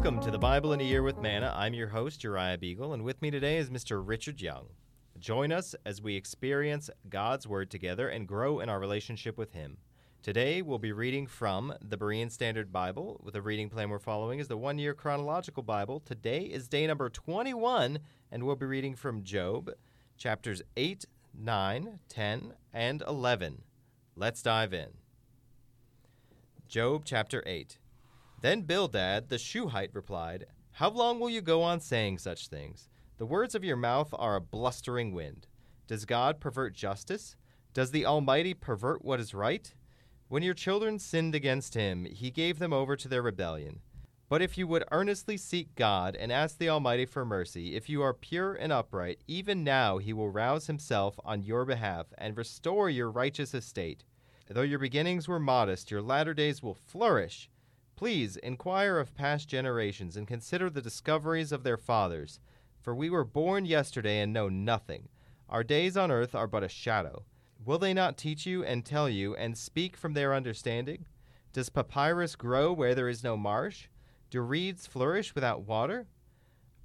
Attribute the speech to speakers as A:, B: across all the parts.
A: Welcome to the Bible in a Year with Manna. I'm your host, Uriah Beagle, and with me today is Mr. Richard Young. Join us as we experience God's Word together and grow in our relationship with Him. Today, we'll be reading from the Berean Standard Bible. The reading plan we're following is the one year chronological Bible. Today is day number 21, and we'll be reading from Job, chapters 8, 9, 10, and 11. Let's dive in. Job chapter 8. Then Bildad the Shuhite replied, How long will you go on saying such things? The words of your mouth are a blustering wind. Does God pervert justice? Does the Almighty pervert what is right? When your children sinned against him, he gave them over to their rebellion. But if you would earnestly seek God and ask the Almighty for mercy, if you are pure and upright, even now he will rouse himself on your behalf and restore your righteous estate. Though your beginnings were modest, your latter days will flourish. Please inquire of past generations and consider the discoveries of their fathers. For we were born yesterday and know nothing. Our days on earth are but a shadow. Will they not teach you and tell you and speak from their understanding? Does papyrus grow where there is no marsh? Do reeds flourish without water?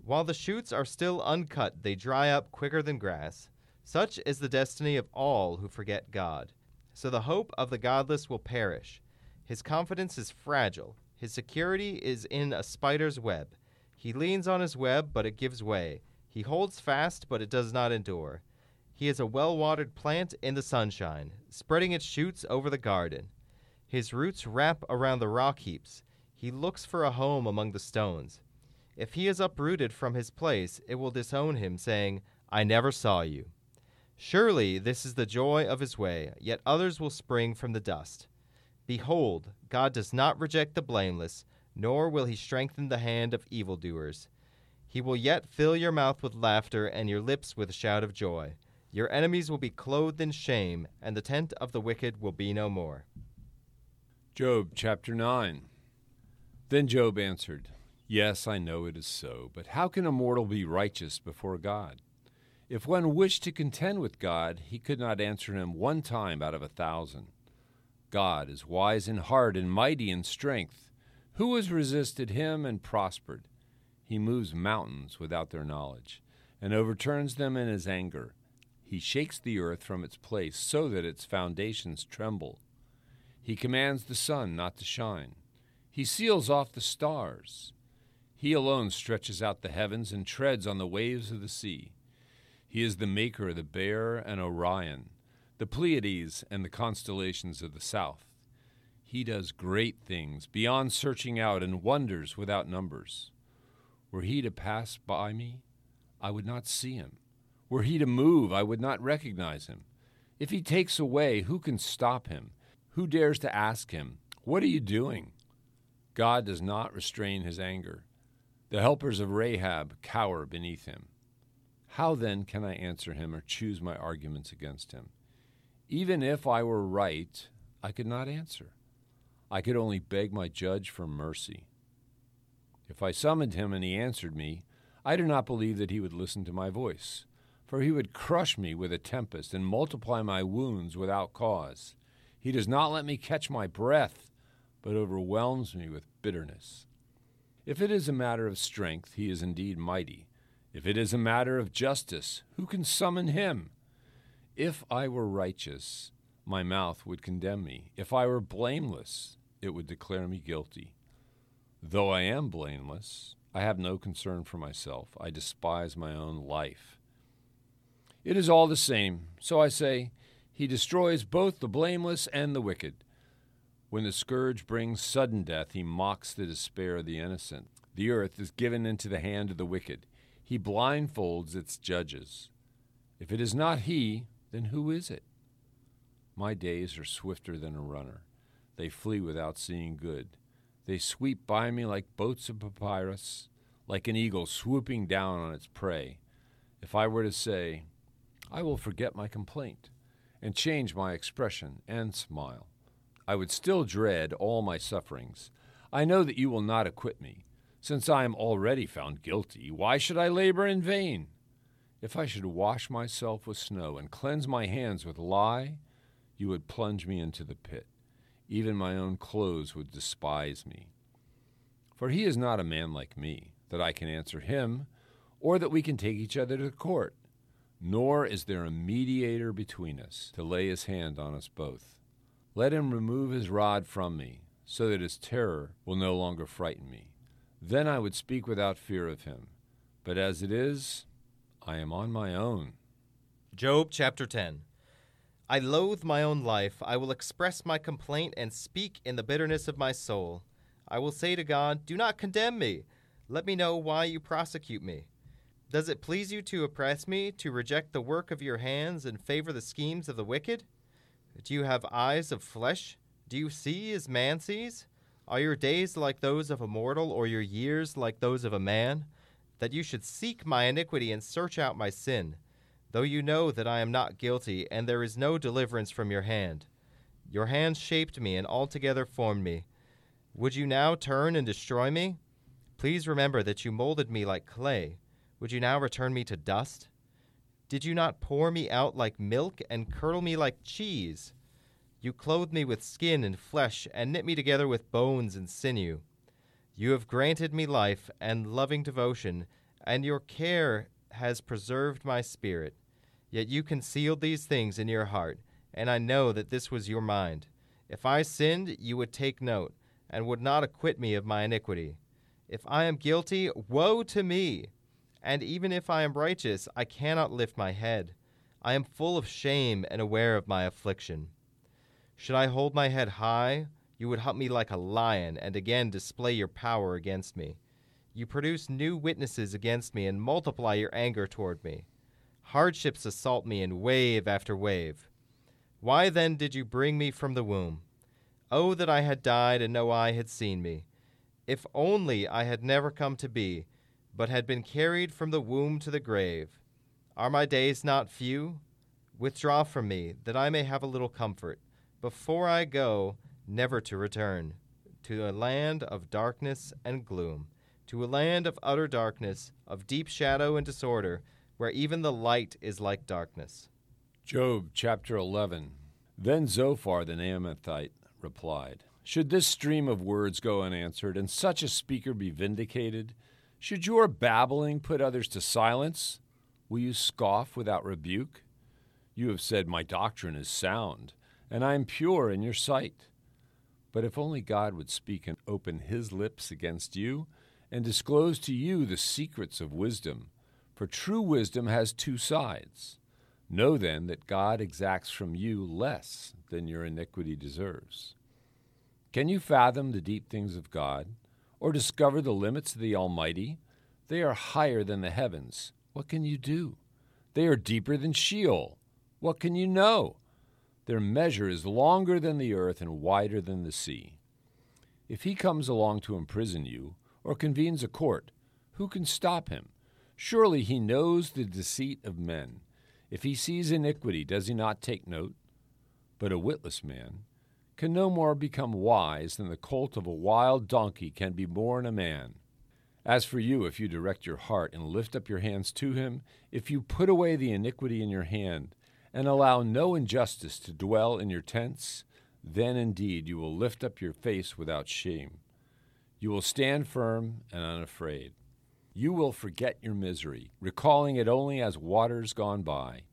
A: While the shoots are still uncut, they dry up quicker than grass. Such is the destiny of all who forget God. So the hope of the godless will perish. His confidence is fragile. His security is in a spider's web. He leans on his web, but it gives way. He holds fast, but it does not endure. He is a well watered plant in the sunshine, spreading its shoots over the garden. His roots wrap around the rock heaps. He looks for a home among the stones. If he is uprooted from his place, it will disown him, saying, I never saw you. Surely this is the joy of his way, yet others will spring from the dust. Behold, God does not reject the blameless, nor will he strengthen the hand of evildoers. He will yet fill your mouth with laughter and your lips with a shout of joy. Your enemies will be clothed in shame, and the tent of the wicked will be no more.
B: Job chapter 9. Then Job answered, Yes, I know it is so, but how can a mortal be righteous before God? If one wished to contend with God, he could not answer him one time out of a thousand. God is wise in heart and mighty in strength. Who has resisted him and prospered? He moves mountains without their knowledge, and overturns them in his anger. He shakes the earth from its place so that its foundations tremble. He commands the sun not to shine. He seals off the stars. He alone stretches out the heavens and treads on the waves of the sea. He is the maker of the bear and Orion the Pleiades, and the constellations of the south. He does great things beyond searching out and wonders without numbers. Were he to pass by me, I would not see him. Were he to move, I would not recognize him. If he takes away, who can stop him? Who dares to ask him, What are you doing? God does not restrain his anger. The helpers of Rahab cower beneath him. How then can I answer him or choose my arguments against him? Even if I were right, I could not answer. I could only beg my judge for mercy. If I summoned him and he answered me, I do not believe that he would listen to my voice, for he would crush me with a tempest and multiply my wounds without cause. He does not let me catch my breath, but overwhelms me with bitterness. If it is a matter of strength, he is indeed mighty. If it is a matter of justice, who can summon him? If I were righteous, my mouth would condemn me. If I were blameless, it would declare me guilty. Though I am blameless, I have no concern for myself. I despise my own life. It is all the same. So I say, He destroys both the blameless and the wicked. When the scourge brings sudden death, He mocks the despair of the innocent. The earth is given into the hand of the wicked. He blindfolds its judges. If it is not He, then who is it? My days are swifter than a runner. They flee without seeing good. They sweep by me like boats of papyrus, like an eagle swooping down on its prey. If I were to say, I will forget my complaint, and change my expression and smile, I would still dread all my sufferings. I know that you will not acquit me. Since I am already found guilty, why should I labor in vain? If I should wash myself with snow and cleanse my hands with lye, you would plunge me into the pit. Even my own clothes would despise me. For he is not a man like me, that I can answer him, or that we can take each other to court. Nor is there a mediator between us to lay his hand on us both. Let him remove his rod from me, so that his terror will no longer frighten me. Then I would speak without fear of him. But as it is, I am on my own.
A: Job chapter 10. I loathe my own life. I will express my complaint and speak in the bitterness of my soul. I will say to God, Do not condemn me. Let me know why you prosecute me. Does it please you to oppress me, to reject the work of your hands and favor the schemes of the wicked? Do you have eyes of flesh? Do you see as man sees? Are your days like those of a mortal, or your years like those of a man? That you should seek my iniquity and search out my sin, though you know that I am not guilty, and there is no deliverance from your hand. Your hand shaped me and altogether formed me. Would you now turn and destroy me? Please remember that you molded me like clay. Would you now return me to dust? Did you not pour me out like milk and curdle me like cheese? You clothed me with skin and flesh, and knit me together with bones and sinew. You have granted me life and loving devotion, and your care has preserved my spirit. Yet you concealed these things in your heart, and I know that this was your mind. If I sinned, you would take note, and would not acquit me of my iniquity. If I am guilty, woe to me! And even if I am righteous, I cannot lift my head. I am full of shame and aware of my affliction. Should I hold my head high, you would hunt me like a lion and again display your power against me. You produce new witnesses against me and multiply your anger toward me. Hardships assault me in wave after wave. Why then did you bring me from the womb? Oh, that I had died and no eye had seen me. If only I had never come to be, but had been carried from the womb to the grave. Are my days not few? Withdraw from me, that I may have a little comfort before I go, never to return, to a land of darkness and gloom, to a land of utter darkness, of deep shadow and disorder, where even the light is like darkness.
B: Job chapter 11. Then Zophar the Naamathite replied, Should this stream of words go unanswered, and such a speaker be vindicated? Should your babbling put others to silence? Will you scoff without rebuke? You have said, My doctrine is sound and I am pure in your sight. But if only God would speak and open his lips against you, and disclose to you the secrets of wisdom, for true wisdom has two sides. Know then that God exacts from you less than your iniquity deserves. Can you fathom the deep things of God, or discover the limits of the Almighty? They are higher than the heavens. What can you do? They are deeper than Sheol. What can you know? Their measure is longer than the earth and wider than the sea. If he comes along to imprison you, or convenes a court, who can stop him? Surely he knows the deceit of men. If he sees iniquity, does he not take note? But a witless man can no more become wise than the colt of a wild donkey can be born a man. As for you, if you direct your heart and lift up your hands to him, if you put away the iniquity in your hand, and allow no injustice to dwell in your tents, then indeed you will lift up your face without shame. You will stand firm and unafraid. You will forget your misery, recalling it only as waters gone by.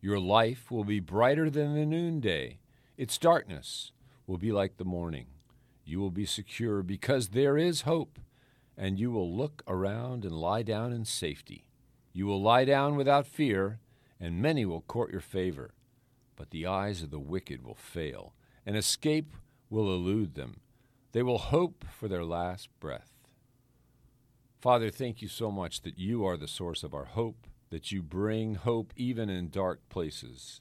B: Your life will be brighter than the noonday. Its darkness will be like the morning. You will be secure because there is hope, and you will look around and lie down in safety. You will lie down without fear and many will court your favor. But the eyes of the wicked will fail, and escape will elude them. They will hope for their last breath. Father, thank you so much that you are the source of our hope, that you bring hope even in dark places.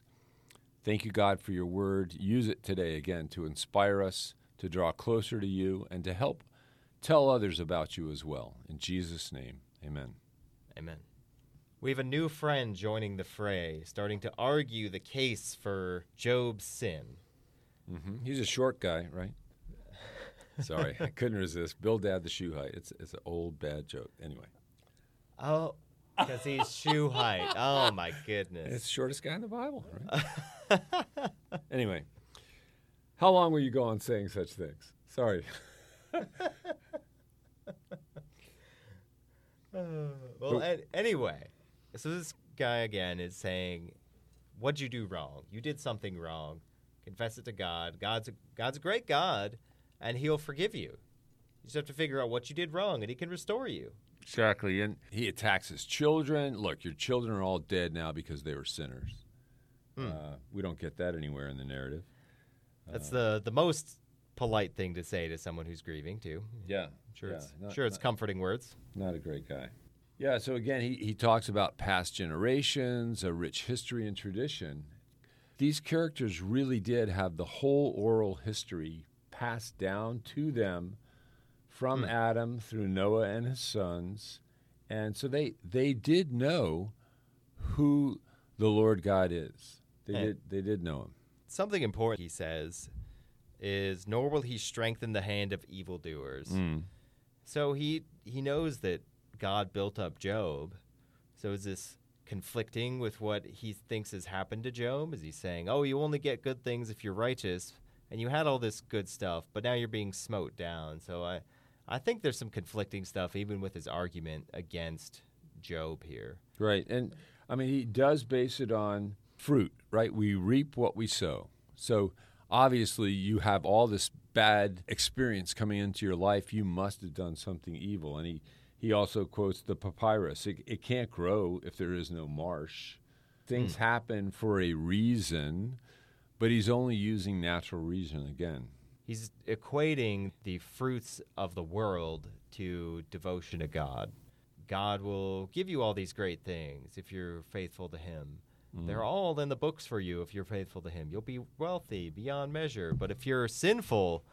B: Thank you, God, for your word. Use it today again to inspire us, to draw closer to you, and to help tell others about you as well. In Jesus' name, amen.
A: Amen. We have a new friend joining the fray, starting to argue the case for Job's sin.
B: Mm-hmm. He's a short guy, right? Sorry, I couldn't resist. Bildad the Shuhite. It's it's an old bad joke. Anyway.
A: Oh, because he's shoe height. Oh my goodness.
B: It's the shortest guy in the Bible, right? anyway, how long will you go on saying such things? Sorry.
A: well, an- anyway, so this guy again is saying, "What'd you do wrong? You did something wrong. Confess it to God. God's a, God's a great God, and He'll forgive you. You just have to figure out what you did wrong, and He can restore you."
B: Exactly. And he attacks his children. Look, your children are all dead now because they were sinners.
A: Hmm.
B: Uh, we don't get that anywhere in the narrative.
A: That's
B: Uh,
A: the the most polite thing to say to someone who's grieving too.
B: Yeah.
A: Sure,
B: yeah,
A: it's,
B: not-
A: sure, it's
B: not-
A: comforting words.
B: Not a great guy. Yeah, so again, he, he talks about past generations, a rich history and tradition. These characters really did have the whole oral history passed down to them from
A: Hmm.
B: Adam through Noah and his sons. And so they, they did know who the Lord God is. They,
A: And-
B: did, they did know him.
A: Something important he says is, "Nor will He strengthen the hand of evildoers."
B: Mm.
A: So he he knows that God built up Job. So is this conflicting with what he thinks has happened to Job? Is he saying, "Oh, you only get good things if you're righteous, and you had all this good stuff, but now you're being smote down." So I I think there's some conflicting stuff even with his argument against Job here.
B: Right. And I mean, he does base it on fruit, right? We reap what we sow. So obviously, you have all this bad experience coming into your life. You must have done something evil. And he, he also quotes the papyrus it, it can't grow if there is no marsh. Things happen for a reason, but he's only using natural reason again.
A: He's equating the fruits of the world to devotion to God. God will give you all these great things if you're faithful to Him. They're all in the books for you if you're faithful to Him. You'll be wealthy beyond measure. But if you're sinful,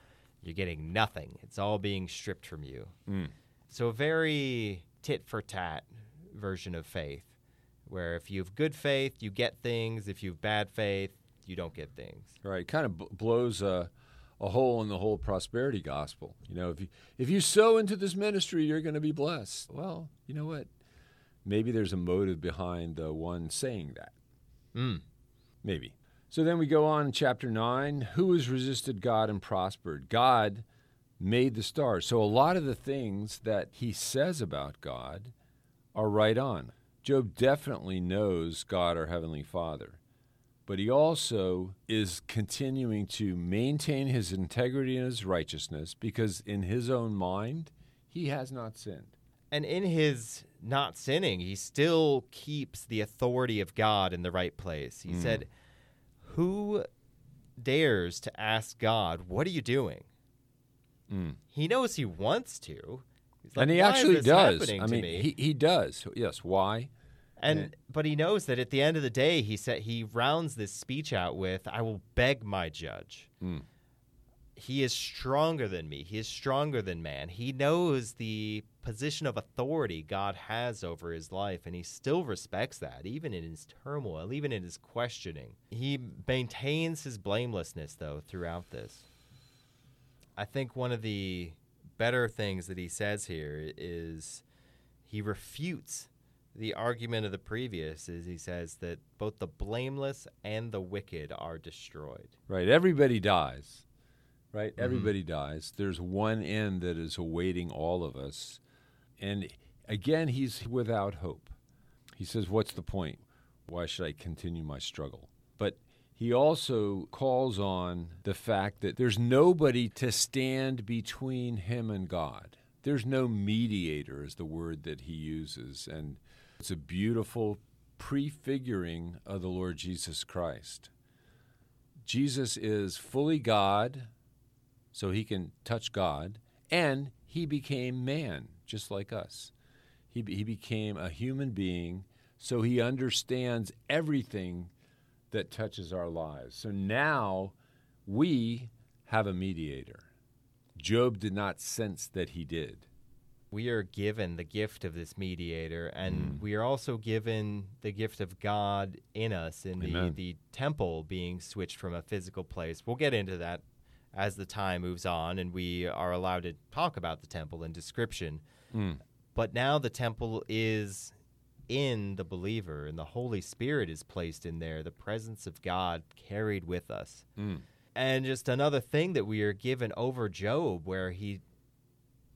A: you're getting nothing. It's all being stripped from you.
B: Mm.
A: So, a very tit for tat version of faith, where if you have good faith, you get things. If you have bad faith, you don't get things.
B: Right, It kind of b- blows a, a hole in the whole prosperity gospel. You know, if you if you sow into this ministry, you're going to be blessed. Well, you know what? Maybe there's a motive behind the one saying that.
A: Mm.
B: Maybe. So then we go on in chapter nine. Who has resisted God and prospered? God made the stars. So a lot of the things that he says about God are right on. Job definitely knows God, our Heavenly Father but he also is continuing to maintain his integrity and his righteousness because in his own mind he has not sinned
A: And in his not sinning, he still keeps the authority of God in the right place. He
B: Mm.
A: said, Who dares to ask God, What are you doing?
B: Mm.
A: He knows he wants to. He's like,
B: and he
A: "Why is
B: actually does i mean
A: me?"
B: he, he does yes why
A: and but he knows that at the end of the day, he said he rounds this speech out with, "I will beg my judge."
B: Mm.
A: He is stronger than me. He is stronger than man. He knows the position of authority God has over his life, and he still respects that, even in his turmoil, even in his questioning. He maintains his blamelessness, though, throughout this. I think one of the better things that he says here is he refutes the argument of the previous is he says that both the blameless and the wicked are destroyed.
B: right everybody dies right?
A: Mhm.
B: everybody dies. There's one end that is awaiting all of us. And again he's without hope. He says what's the point? Why should i continue my struggle he also calls on the fact that there's nobody to stand between him and god there's no mediator is the word that he uses and it's a beautiful prefiguring of the lord jesus christ Jesus is fully God, so he can touch God, and he became man, just like us. He, he became a human being, so he understands everything that touches our lives. So now we have a mediator. Job did not sense that he did.
A: We are given the gift of this mediator, and
B: Mm.
A: we are also given the gift of God in us in the, the temple being switched from a physical place. We'll get into that as the time moves on, and we are allowed to talk about the temple in description.
B: Mm.
A: But now the temple is in the believer, and the Holy Spirit is placed in there, the presence of God carried with us.
B: Mm.
A: And just another thing that we are given over Job, where he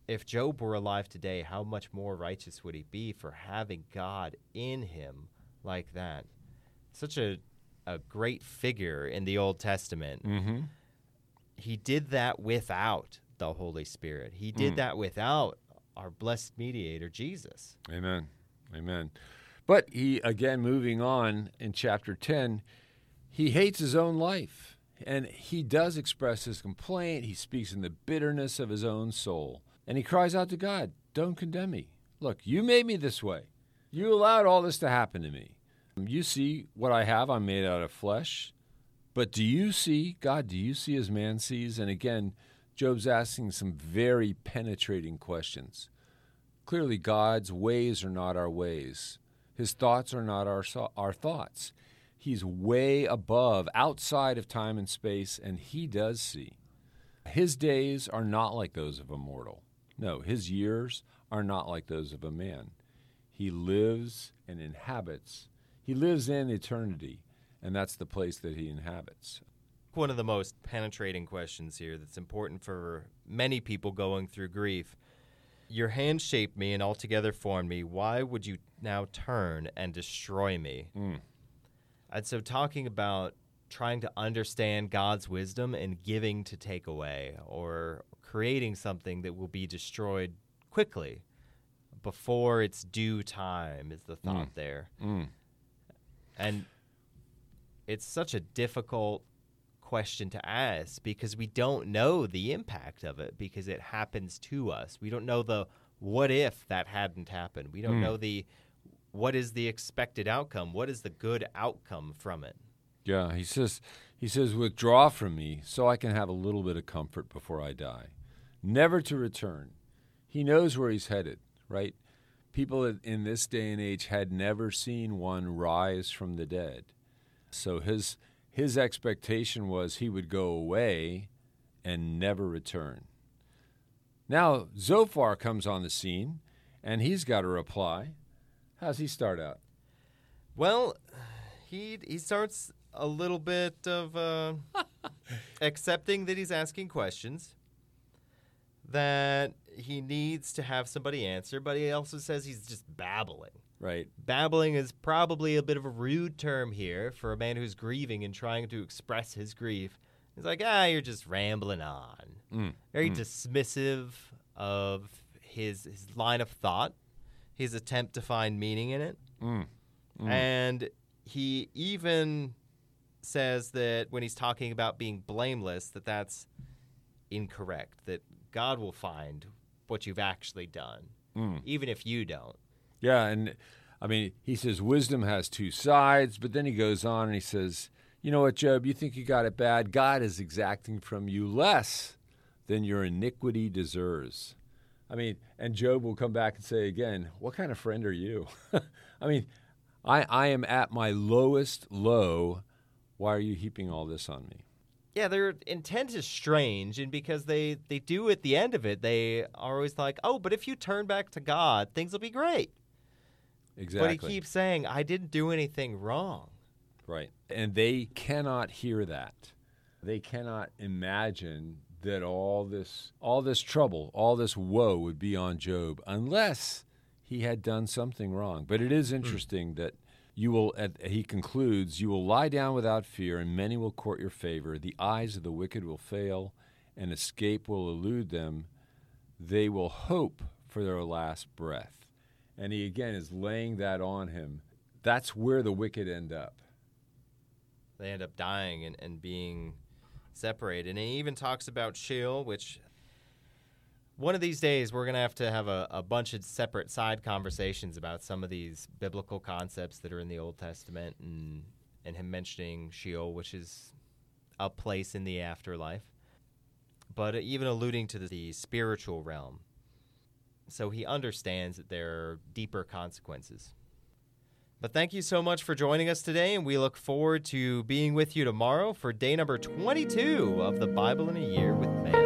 A: if Job were alive today, how much more righteous would he be for having God in him like that? Such a a great figure in the Old Testament.
B: Mm-hmm.
A: He did that without the Holy Spirit. He did
B: Mm.
A: that without our blessed mediator, Jesus.
B: Amen. Amen. But he, again, moving on in chapter 10, he hates his own life. And he does express his complaint. He speaks in the bitterness of his own soul. And he cries out to God, Don't condemn me. Look, you made me this way. You allowed all this to happen to me. You see what I have. I'm made out of flesh. But do you see, God, do you see as man sees? And again, Job's asking some very penetrating questions. Clearly, God's ways are not our ways. His thoughts are not our, our thoughts. He's way above, outside of time and space, and he does see. His days are not like those of a mortal. No, his years are not like those of a man. He lives and inhabits. He lives in eternity, and that's the place that he inhabits.
A: One of the most penetrating questions here that's important for many people going through grief. Your hand shaped me and altogether formed me. Why would you now turn and destroy me?
B: Mm.
A: And so, talking about trying to understand God's wisdom and giving to take away, or creating something that will be destroyed quickly before its due time, is the thought there.
B: Mm.
A: And it's such a difficult question to ask because we don't know the impact of it because it happens to us. We don't know the what if that hadn't happened. We don't
B: Hmm.
A: know the what is the expected outcome? What is the good outcome from it?
B: Yeah, he says he says withdraw from me so I can have a little bit of comfort before I die. Never to return. He knows where he's headed, right? People in this day and age had never seen one rise from the dead. So his his expectation was he would go away and never return. Now Zophar comes on the scene and he's got a reply. How's he start out?
A: Well, he he starts a little bit of uh, accepting that he's asking questions that he needs to have somebody answer, but he also says he's just babbling.
B: Right.
A: Babbling is probably a bit of a rude term here for a man who's grieving and trying to express his grief. He's like, ah, you're just rambling on.
B: Mm.
A: Very dismissive of his his line of thought, his attempt to find meaning in it.
B: Mm. Mm.
A: And he even says that when he's talking about being blameless, that that's incorrect. That God will find what you've actually done,
B: Mm.
A: even if you don't.
B: Yeah, and I mean, he says wisdom has two sides, but then he goes on and he says, You know what, Job, you think you got it bad? God is exacting from you less than your iniquity deserves. I mean, and Job will come back and say again, What kind of friend are you? I mean, I, I am at my lowest low. Why are you heaping all this on me?
A: Yeah, their intent is strange, and because they they do at the end of it, they are always like, "Oh, but if you turn back to God, things will be great."
B: Exactly.
A: But he keeps saying, "I didn't do anything wrong."
B: Right. And they cannot hear that. They cannot imagine that all this all this trouble, all this woe would be on Job unless he had done something wrong. But it is hmm. interesting that you will at, he concludes, you will lie down without fear and many will court your favor. The eyes of the wicked will fail and escape will elude them. They will hope for their last breath. And he again is laying that on him. That's where the wicked end up.
A: They end up dying and, and being separated. And he even talks about Sheol, which one of these days we're going to have to have a, a bunch of separate side conversations about some of these biblical concepts that are in the Old Testament and, and him mentioning Sheol, which is a place in the afterlife, but even alluding to the, the spiritual realm. So he understands that there are deeper consequences. But thank you so much for joining us today, and we look forward to being with you tomorrow for day number 22 of the Bible in a Year with Man.